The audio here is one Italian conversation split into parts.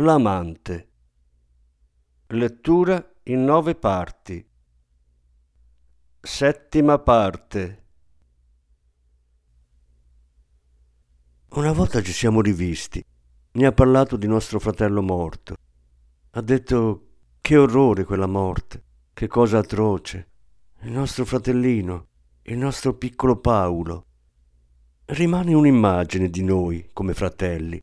L'amante. Lettura in nove parti. Settima parte. Una volta ci siamo rivisti. Mi ha parlato di nostro fratello morto. Ha detto che orrore quella morte, che cosa atroce. Il nostro fratellino, il nostro piccolo Paolo. Rimane un'immagine di noi come fratelli.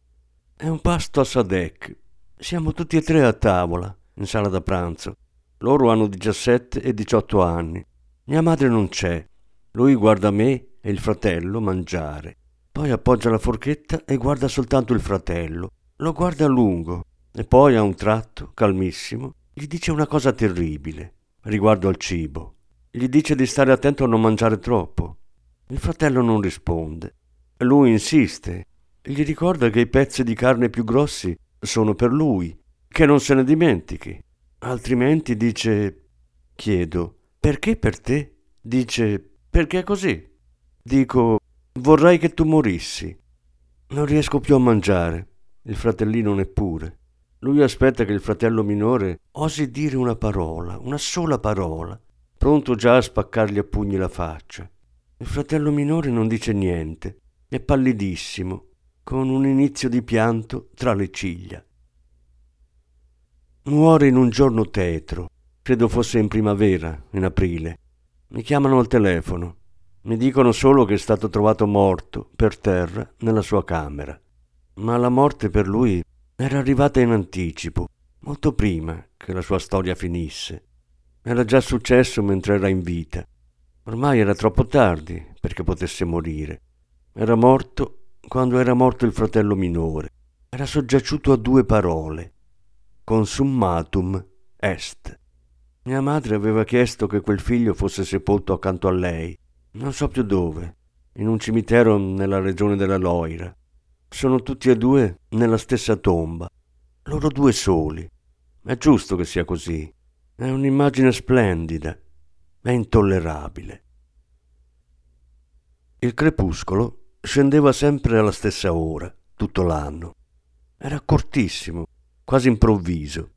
È un pasto a Sadec, siamo tutti e tre a tavola, in sala da pranzo. Loro hanno 17 e 18 anni. Mia madre non c'è. Lui guarda me e il fratello mangiare. Poi appoggia la forchetta e guarda soltanto il fratello. Lo guarda a lungo e poi a un tratto, calmissimo, gli dice una cosa terribile riguardo al cibo. Gli dice di stare attento a non mangiare troppo. Il fratello non risponde. Lui insiste. Gli ricorda che i pezzi di carne più grossi sono per lui, che non se ne dimentichi. Altrimenti dice... Chiedo, perché per te? Dice, perché è così. Dico, vorrei che tu morissi. Non riesco più a mangiare, il fratellino neppure. Lui aspetta che il fratello minore osi dire una parola, una sola parola, pronto già a spaccargli a pugni la faccia. Il fratello minore non dice niente, è pallidissimo, con un inizio di pianto tra le ciglia. Muore in un giorno tetro, credo fosse in primavera, in aprile. Mi chiamano al telefono. Mi dicono solo che è stato trovato morto per terra nella sua camera. Ma la morte per lui era arrivata in anticipo, molto prima che la sua storia finisse. Era già successo mentre era in vita. Ormai era troppo tardi perché potesse morire. Era morto quando era morto il fratello minore, era soggiaciuto a due parole, consummatum est. Mia madre aveva chiesto che quel figlio fosse sepolto accanto a lei, non so più dove, in un cimitero nella regione della Loira. Sono tutti e due nella stessa tomba, loro due soli. È giusto che sia così. È un'immagine splendida, è intollerabile. Il crepuscolo scendeva sempre alla stessa ora, tutto l'anno. Era cortissimo, quasi improvviso.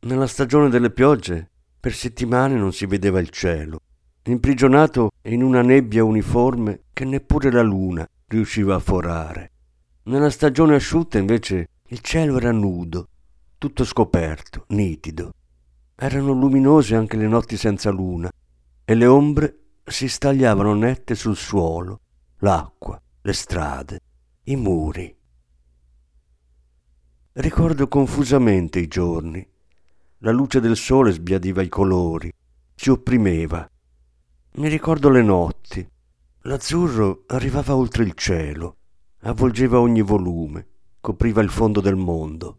Nella stagione delle piogge, per settimane non si vedeva il cielo, imprigionato in una nebbia uniforme che neppure la luna riusciva a forare. Nella stagione asciutta, invece, il cielo era nudo, tutto scoperto, nitido. Erano luminose anche le notti senza luna e le ombre si stagliavano nette sul suolo, l'acqua, le strade, i muri. Ricordo confusamente i giorni. La luce del sole sbiadiva i colori, ci opprimeva. Mi ricordo le notti. L'azzurro arrivava oltre il cielo, avvolgeva ogni volume, copriva il fondo del mondo.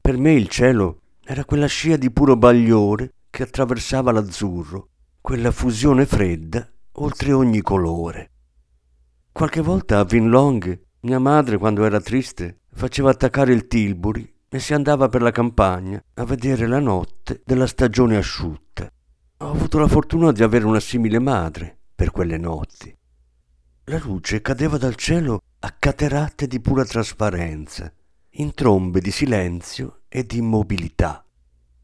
Per me il cielo era quella scia di puro bagliore che attraversava l'azzurro, quella fusione fredda oltre ogni colore. Qualche volta a Vinlong, mia madre, quando era triste, faceva attaccare il Tilbury e si andava per la campagna a vedere la notte della stagione asciutta. Ho avuto la fortuna di avere una simile madre per quelle notti. La luce cadeva dal cielo a caterate di pura trasparenza, in trombe di silenzio e di immobilità.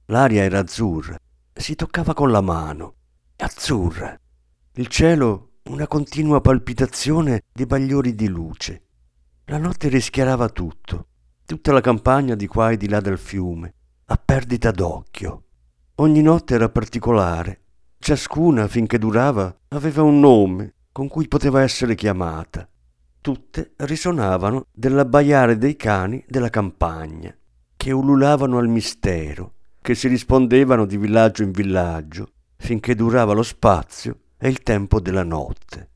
L'aria era azzurra, si toccava con la mano, azzurra. Il cielo una continua palpitazione di bagliori di luce. La notte rischiarava tutto, tutta la campagna di qua e di là del fiume, a perdita d'occhio. Ogni notte era particolare, ciascuna, finché durava, aveva un nome con cui poteva essere chiamata. Tutte risonavano dell'abbaiare dei cani della campagna, che ululavano al mistero, che si rispondevano di villaggio in villaggio, finché durava lo spazio è il tempo della notte.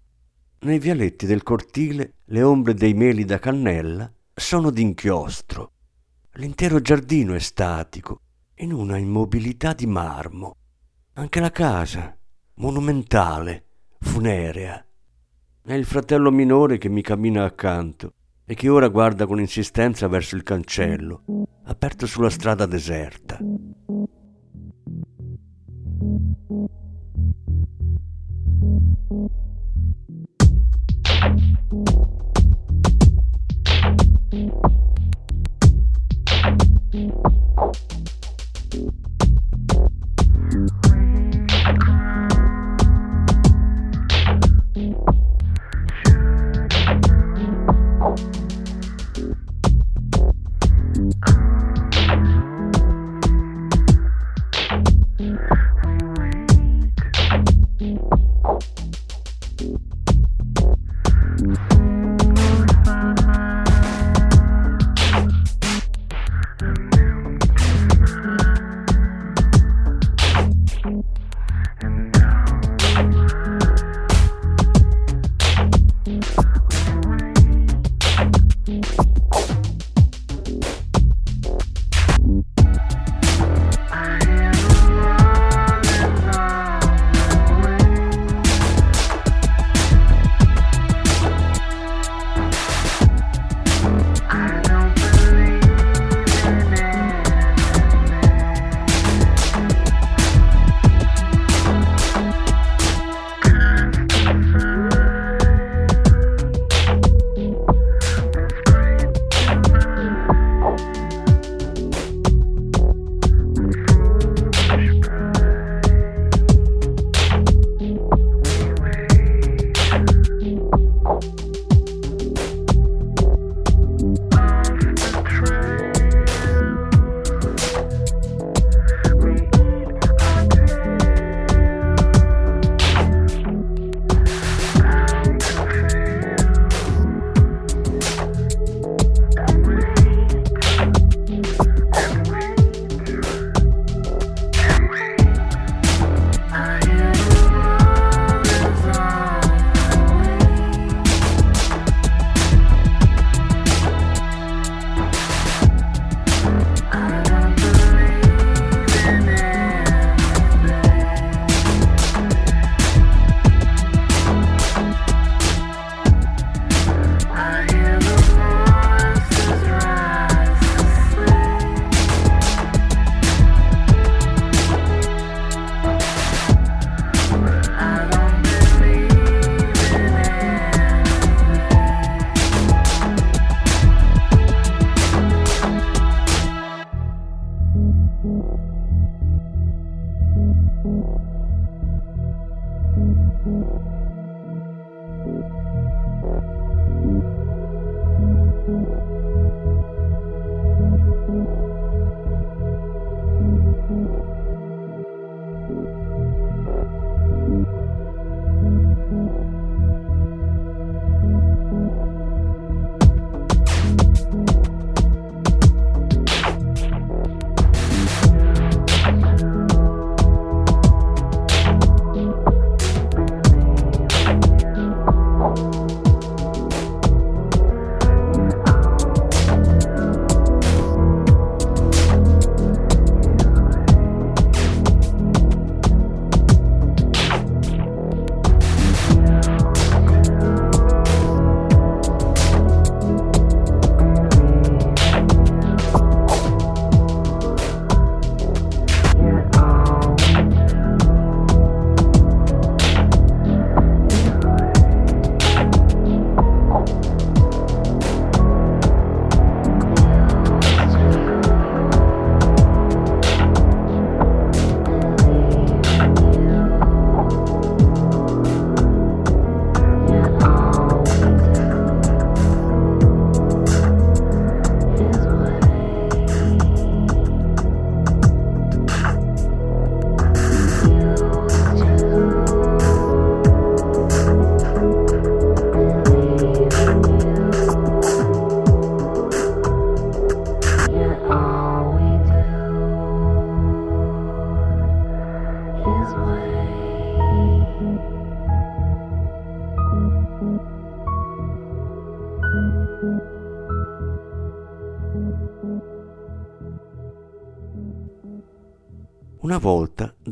Nei vialetti del cortile le ombre dei meli da cannella sono d'inchiostro. L'intero giardino è statico, in una immobilità di marmo. Anche la casa, monumentale, funerea. È il fratello minore che mi cammina accanto e che ora guarda con insistenza verso il cancello, aperto sulla strada deserta.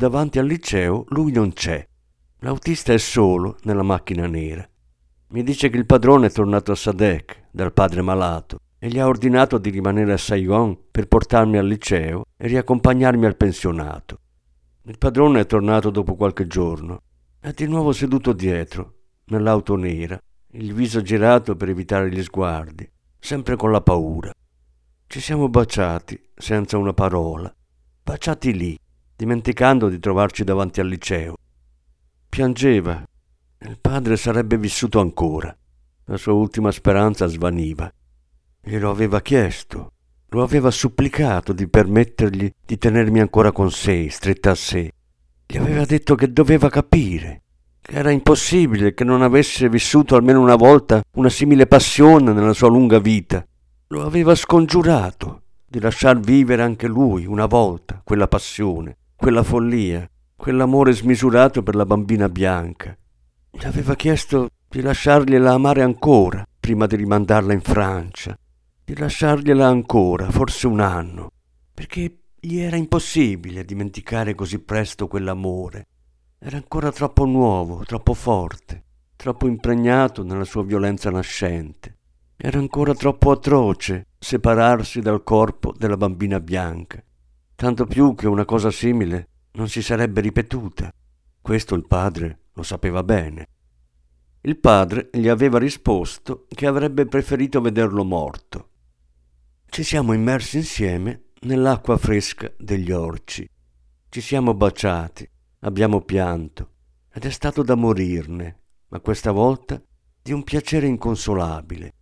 Davanti al liceo, lui non c'è. L'autista è solo nella macchina nera. Mi dice che il padrone è tornato a Sadek dal padre malato e gli ha ordinato di rimanere a Saigon per portarmi al liceo e riaccompagnarmi al pensionato. Il padrone è tornato dopo qualche giorno. È di nuovo seduto dietro, nell'auto nera, il viso girato per evitare gli sguardi, sempre con la paura. Ci siamo baciati, senza una parola, baciati lì, dimenticando di trovarci davanti al liceo. Piangeva. Il padre sarebbe vissuto ancora. La sua ultima speranza svaniva. Glielo aveva chiesto, lo aveva supplicato di permettergli di tenermi ancora con sé, stretta a sé. Gli aveva detto che doveva capire, che era impossibile che non avesse vissuto almeno una volta una simile passione nella sua lunga vita. Lo aveva scongiurato di lasciar vivere anche lui una volta quella passione, quella follia, quell'amore smisurato per la bambina bianca. Gli aveva chiesto di lasciargliela amare ancora prima di rimandarla in Francia, di lasciargliela ancora, forse un anno, perché gli era impossibile dimenticare così presto quell'amore. Era ancora troppo nuovo, troppo forte, troppo impregnato nella sua violenza nascente. Era ancora troppo atroce separarsi dal corpo della bambina bianca, tanto più che una cosa simile non si sarebbe ripetuta. Questo il padre lo sapeva bene. Il padre gli aveva risposto che avrebbe preferito vederlo morto. Ci siamo immersi insieme nell'acqua fresca degli orci. Ci siamo baciati, abbiamo pianto, ed è stato da morirne, ma questa volta di un piacere inconsolabile.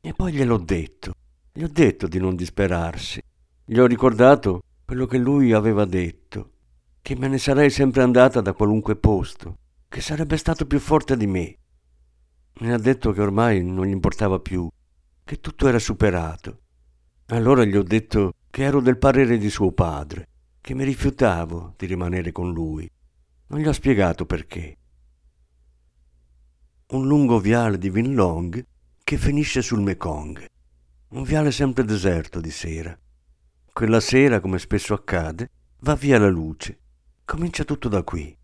E poi gliel'ho detto, gli ho detto di non disperarsi. Gli ho ricordato quello che lui aveva detto, che me ne sarei sempre andata da qualunque posto, che sarebbe stato più forte di me. Mi ha detto che ormai non gli importava più, che tutto era superato allora gli ho detto che ero del parere di suo padre, che mi rifiutavo di rimanere con lui. Non gli ho spiegato perché. Un lungo viale di Vinlong che finisce sul Mekong. Un viale sempre deserto di sera. Quella sera, come spesso accade, va via la luce. Comincia tutto da qui.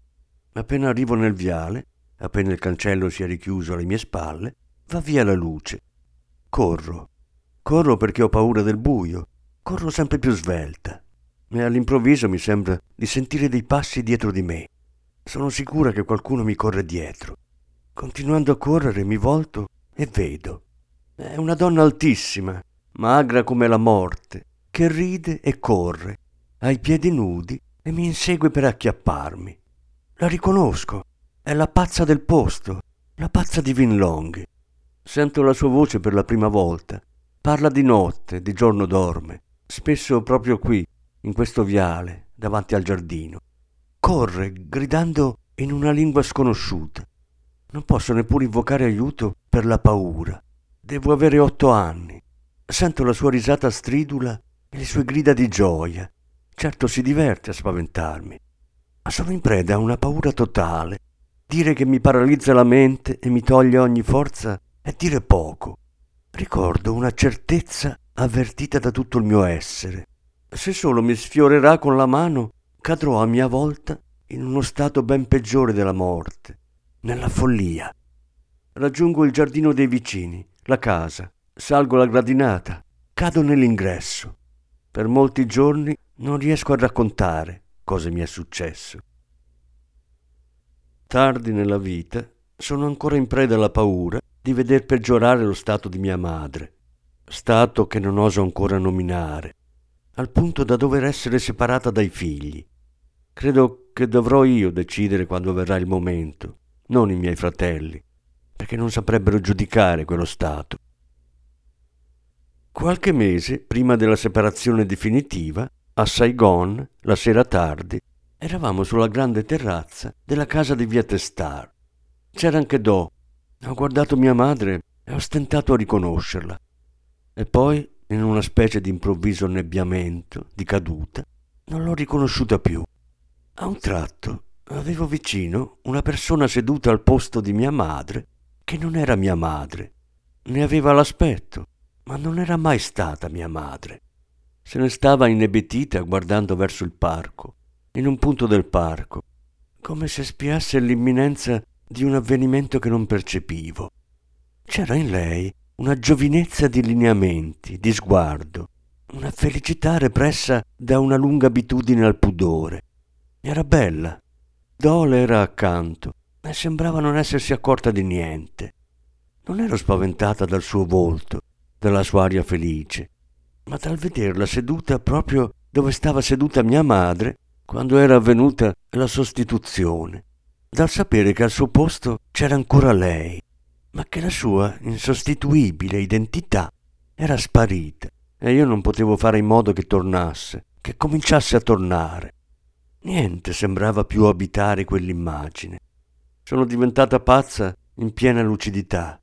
Appena arrivo nel viale, appena il cancello si è richiuso alle mie spalle, va via la luce. Corro, Corro perché ho paura del buio. Corro sempre più svelta. E all'improvviso mi sembra di sentire dei passi dietro di me. Sono sicura che qualcuno mi corre dietro. Continuando a correre mi volto e vedo. È una donna altissima, magra come la morte, che ride e corre, ha i piedi nudi e mi insegue per acchiapparmi. La riconosco. È la pazza del posto, la pazza di Vinlong. Sento la sua voce per la prima volta Parla di notte, di giorno dorme, spesso proprio qui, in questo viale, davanti al giardino. Corre, gridando in una lingua sconosciuta. Non posso neppure invocare aiuto per la paura. Devo avere otto anni. Sento la sua risata stridula e le sue grida di gioia. Certo si diverte a spaventarmi, ma sono in preda a una paura totale. Dire che mi paralizza la mente e mi toglie ogni forza è dire poco. Ricordo una certezza avvertita da tutto il mio essere. Se solo mi sfiorerà con la mano, cadrò a mia volta in uno stato ben peggiore della morte, nella follia. Raggiungo il giardino dei vicini, la casa, salgo la gradinata, cado nell'ingresso. Per molti giorni non riesco a raccontare cosa mi è successo. Tardi nella vita sono ancora in preda alla paura di veder peggiorare lo stato di mia madre, stato che non oso ancora nominare, al punto da dover essere separata dai figli. Credo che dovrò io decidere quando verrà il momento, non i miei fratelli, perché non saprebbero giudicare quello stato. Qualche mese prima della separazione definitiva, a Saigon, la sera tardi, eravamo sulla grande terrazza della casa di via Testar. C'era anche Do, ho guardato mia madre e ho stentato a riconoscerla. E poi, in una specie di improvviso annebbiamento, di caduta, non l'ho riconosciuta più. A un tratto avevo vicino una persona seduta al posto di mia madre che non era mia madre. Ne aveva l'aspetto, ma non era mai stata mia madre. Se ne stava inebetita guardando verso il parco, in un punto del parco, come se spiasse l'imminenza di un avvenimento che non percepivo. C'era in lei una giovinezza di lineamenti, di sguardo, una felicità repressa da una lunga abitudine al pudore. Era bella. Dole era accanto e sembrava non essersi accorta di niente. Non ero spaventata dal suo volto, dalla sua aria felice, ma dal vederla seduta proprio dove stava seduta mia madre quando era avvenuta la sostituzione, dal sapere che al suo posto c'era ancora lei, ma che la sua insostituibile identità era sparita e io non potevo fare in modo che tornasse, che cominciasse a tornare. Niente sembrava più abitare quell'immagine. Sono diventata pazza in piena lucidità.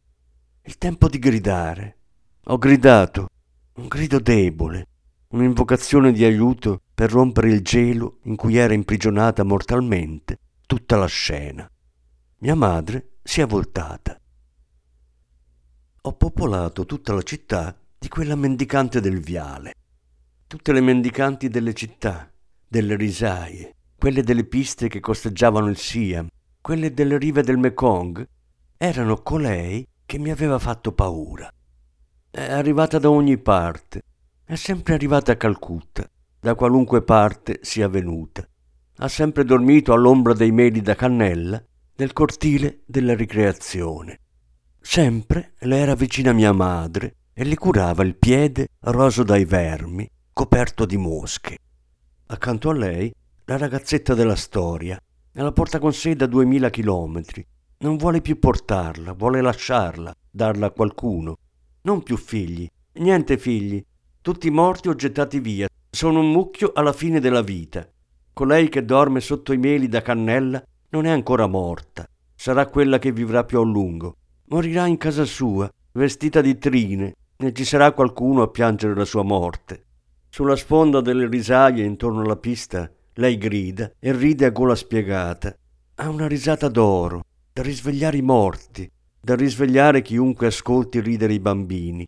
Il tempo di gridare. Ho gridato, un grido debole, un'invocazione di aiuto per rompere il gelo in cui era imprigionata mortalmente tutta la scena. Mia madre si è voltata. Ho popolato tutta la città di quella mendicante del viale. Tutte le mendicanti delle città, delle risaie, quelle delle piste che costeggiavano il Siam, quelle delle rive del Mekong, erano colei che mi aveva fatto paura. È arrivata da ogni parte, è sempre arrivata a Calcutta, da qualunque parte sia venuta. Ha sempre dormito all'ombra dei meli da cannella nel cortile della ricreazione. Sempre le era vicina mia madre e le curava il piede roso dai vermi, coperto di mosche. Accanto a lei la ragazzetta della storia, la porta con sé da duemila chilometri, non vuole più portarla, vuole lasciarla, darla a qualcuno. Non più figli, niente figli, tutti morti o gettati via, sono un mucchio alla fine della vita. Colei che dorme sotto i meli da cannella non è ancora morta, sarà quella che vivrà più a lungo. Morirà in casa sua, vestita di trine, e ci sarà qualcuno a piangere la sua morte. Sulla sponda delle risaie intorno alla pista, lei grida e ride a gola spiegata. Ha una risata d'oro, da risvegliare i morti, da risvegliare chiunque ascolti ridere i bambini.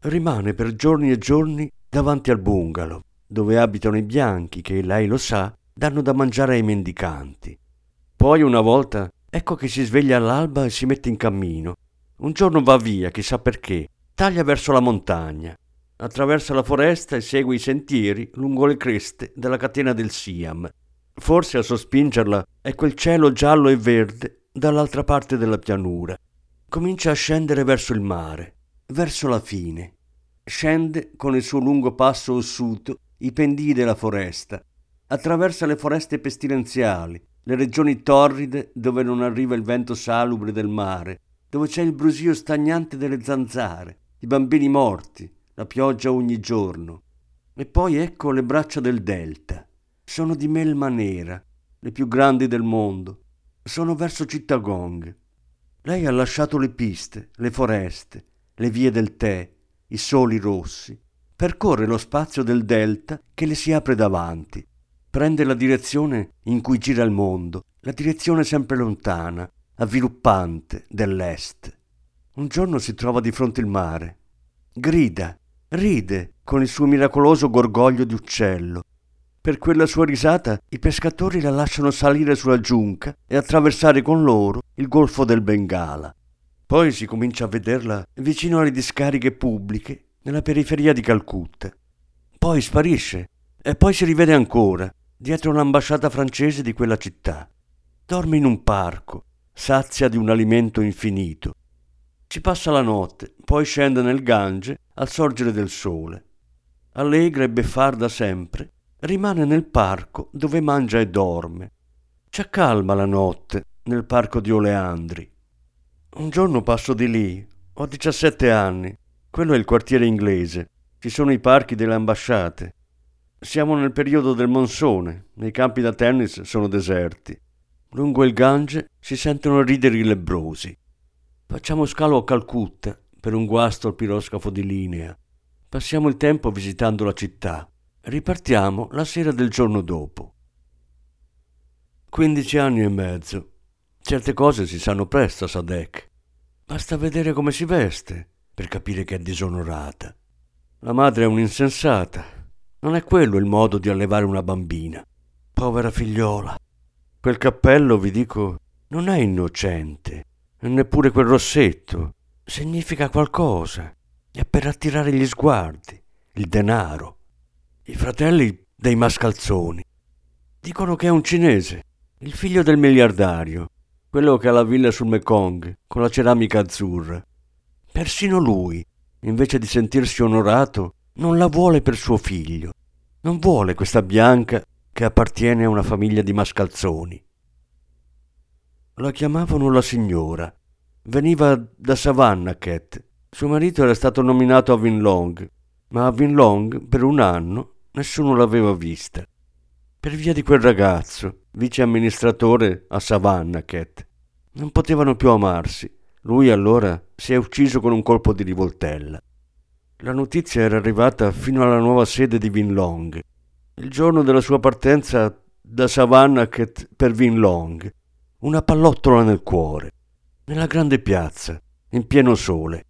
Rimane per giorni e giorni davanti al bungalow, dove abitano i bianchi che, lei lo sa, danno da mangiare ai mendicanti. Poi una volta ecco che si sveglia all'alba e si mette in cammino. Un giorno va via, chissà perché, taglia verso la montagna, attraversa la foresta e segue i sentieri lungo le creste della catena del Siam. Forse a sospingerla è quel cielo giallo e verde dall'altra parte della pianura. Comincia a scendere verso il mare, verso la fine. Scende con il suo lungo passo ossuto i pendii della foresta, attraversa le foreste pestilenziali, le regioni torride dove non arriva il vento salubre del mare, dove c'è il brusio stagnante delle zanzare, i bambini morti, la pioggia ogni giorno. E poi ecco le braccia del delta. Sono di melma nera, le più grandi del mondo, sono verso Cittagong. Lei ha lasciato le piste, le foreste, le vie del tè, i soli rossi. Percorre lo spazio del delta che le si apre davanti. Prende la direzione in cui gira il mondo, la direzione sempre lontana, avviluppante dell'est. Un giorno si trova di fronte il mare. Grida, ride con il suo miracoloso gorgoglio di uccello per quella sua risata i pescatori la lasciano salire sulla giunca e attraversare con loro il golfo del Bengala. Poi si comincia a vederla vicino alle discariche pubbliche nella periferia di Calcutta. Poi sparisce e poi si rivede ancora dietro l'ambasciata francese di quella città. Dorme in un parco, sazia di un alimento infinito. Ci passa la notte, poi scende nel Gange al sorgere del sole. Allegra e beffarda sempre, rimane nel parco dove mangia e dorme. C'è calma la notte nel parco di Oleandri. Un giorno passo di lì, ho 17 anni, quello è il quartiere inglese, ci sono i parchi delle ambasciate. Siamo nel periodo del monsone, i campi da tennis sono deserti. Lungo il Gange si sentono ridere i lebrosi. Facciamo scalo a Calcutta per un guasto al piroscafo di linea. Passiamo il tempo visitando la città. Ripartiamo la sera del giorno dopo. 15 anni e mezzo. Certe cose si sanno presto Sadek. Basta vedere come si veste per capire che è disonorata. La madre è un'insensata, Non è quello il modo di allevare una bambina. Povera figliola. Quel cappello, vi dico, non è innocente. Neppure quel rossetto. Significa qualcosa. È per attirare gli sguardi, il denaro. I fratelli dei mascalzoni. Dicono che è un cinese, il figlio del miliardario, quello che ha la villa sul Mekong, con la ceramica azzurra. Persino lui, invece di sentirsi onorato, non la vuole per suo figlio. Non vuole questa bianca che appartiene a una famiglia di mascalzoni. La chiamavano la signora. Veniva da Savannah Cat. Suo marito era stato nominato a Vinlong, ma a Vinlong per un anno nessuno l'aveva vista. Per via di quel ragazzo, vice amministratore a Savannah Cat. Non potevano più amarsi. Lui allora si è ucciso con un colpo di rivoltella. La notizia era arrivata fino alla nuova sede di Vinlong. Il giorno della sua partenza da Savannakhet per Vinlong, una pallottola nel cuore, nella grande piazza, in pieno sole.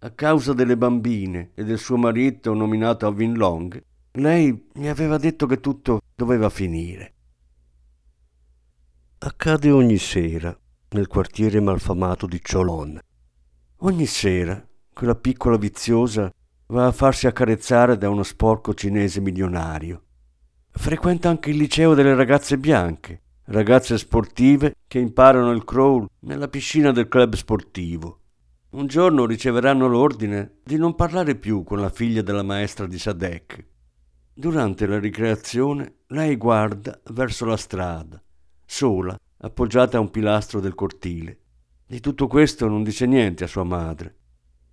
A causa delle bambine e del suo marito nominato a Vinlong, lei mi aveva detto che tutto doveva finire. Accade ogni sera nel quartiere malfamato di Cholon. Ogni sera quella piccola viziosa va a farsi accarezzare da uno sporco cinese milionario. Frequenta anche il liceo delle ragazze bianche, ragazze sportive che imparano il crawl nella piscina del club sportivo. Un giorno riceveranno l'ordine di non parlare più con la figlia della maestra di Sadek. Durante la ricreazione lei guarda verso la strada, sola, appoggiata a un pilastro del cortile. Di tutto questo non dice niente a sua madre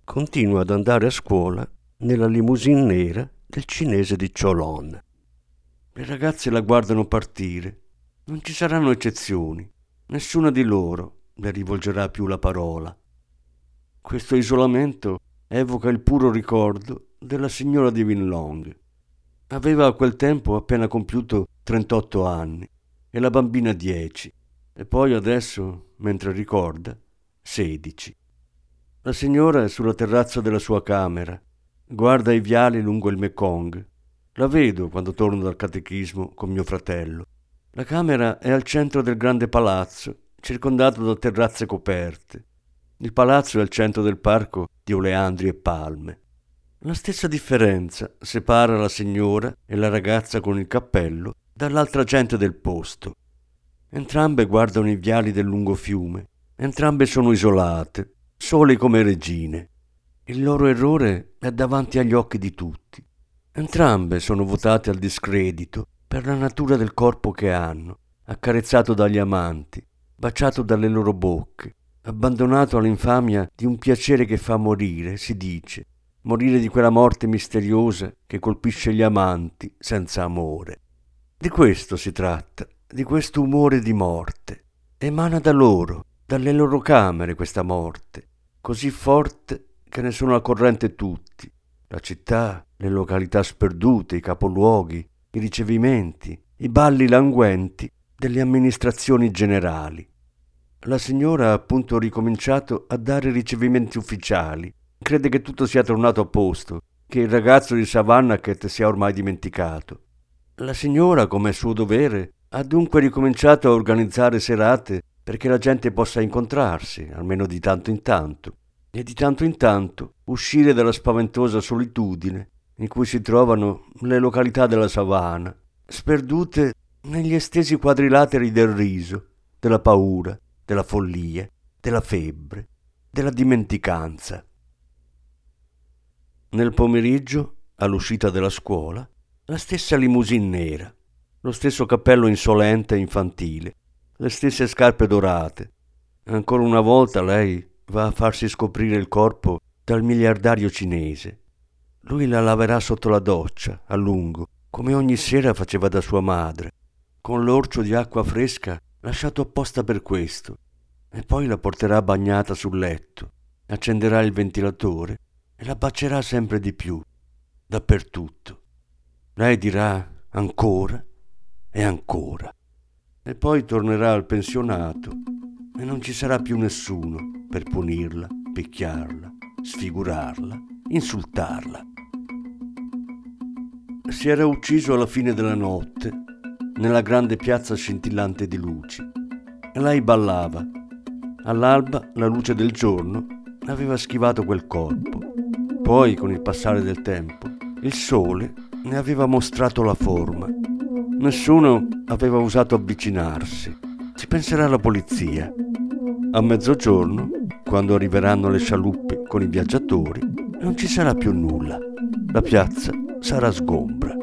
continua ad andare a scuola nella limousine nera del cinese di Cholon. Le ragazze la guardano partire. Non ci saranno eccezioni. Nessuna di loro le rivolgerà più la parola. Questo isolamento evoca il puro ricordo della signora di Vinlong. Aveva a quel tempo appena compiuto 38 anni e la bambina 10 e poi adesso, mentre ricorda, 16. La signora è sulla terrazza della sua camera, guarda i viali lungo il Mekong. La vedo quando torno dal catechismo con mio fratello. La camera è al centro del grande palazzo, circondato da terrazze coperte. Il palazzo è al centro del parco di oleandri e palme. La stessa differenza separa la signora e la ragazza con il cappello dall'altra gente del posto. Entrambe guardano i viali del lungo fiume, entrambe sono isolate, soli come regine. Il loro errore è davanti agli occhi di tutti. Entrambe sono votate al discredito per la natura del corpo che hanno, accarezzato dagli amanti, baciato dalle loro bocche, abbandonato all'infamia di un piacere che fa morire, si dice, morire di quella morte misteriosa che colpisce gli amanti senza amore. Di questo si tratta, di questo umore di morte. Emana da loro, dalle loro camere questa morte, così forte che ne sono al corrente tutti, la città, le località sperdute, i capoluoghi, i ricevimenti, i balli languenti delle amministrazioni generali. La signora ha appunto ricominciato a dare ricevimenti ufficiali. Crede che tutto sia tornato a posto, che il ragazzo di Savannakhet sia ormai dimenticato. La signora, come suo dovere, ha dunque ricominciato a organizzare serate perché la gente possa incontrarsi, almeno di tanto in tanto, e di tanto in tanto uscire dalla spaventosa solitudine in cui si trovano le località della savana, sperdute negli estesi quadrilateri del riso, della paura, della follia, della febbre, della dimenticanza. Nel pomeriggio, all'uscita della scuola, la stessa limousine nera, lo stesso cappello insolente e infantile, le stesse scarpe dorate. Ancora una volta lei va a farsi scoprire il corpo dal miliardario cinese. Lui la laverà sotto la doccia, a lungo, come ogni sera faceva da sua madre, con l'orcio di acqua fresca lasciato apposta per questo, e poi la porterà bagnata sul letto, accenderà il ventilatore e la bacerà sempre di più, dappertutto. Lei dirà ancora e ancora e poi tornerà al pensionato e non ci sarà più nessuno per punirla, picchiarla, sfigurarla, insultarla. si era ucciso alla fine della notte nella grande piazza scintillante di luci. Lei ballava. All'alba la luce del giorno aveva schivato quel corpo. Poi, con il passare del tempo, il sole ne aveva mostrato la forma. Nessuno aveva osato avvicinarsi. Ci penserà la polizia. A mezzogiorno, quando arriveranno le scialuppe con i viaggiatori, non ci sarà più nulla. La piazza sarà sgombra.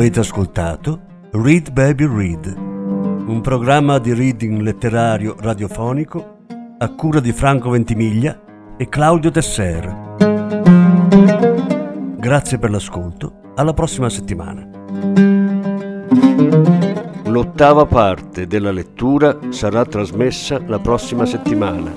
Avete ascoltato Read Baby Read, un programma di reading letterario radiofonico a cura di Franco Ventimiglia e Claudio Tesser. Grazie per l'ascolto, alla prossima settimana. L'ottava parte della lettura sarà trasmessa la prossima settimana.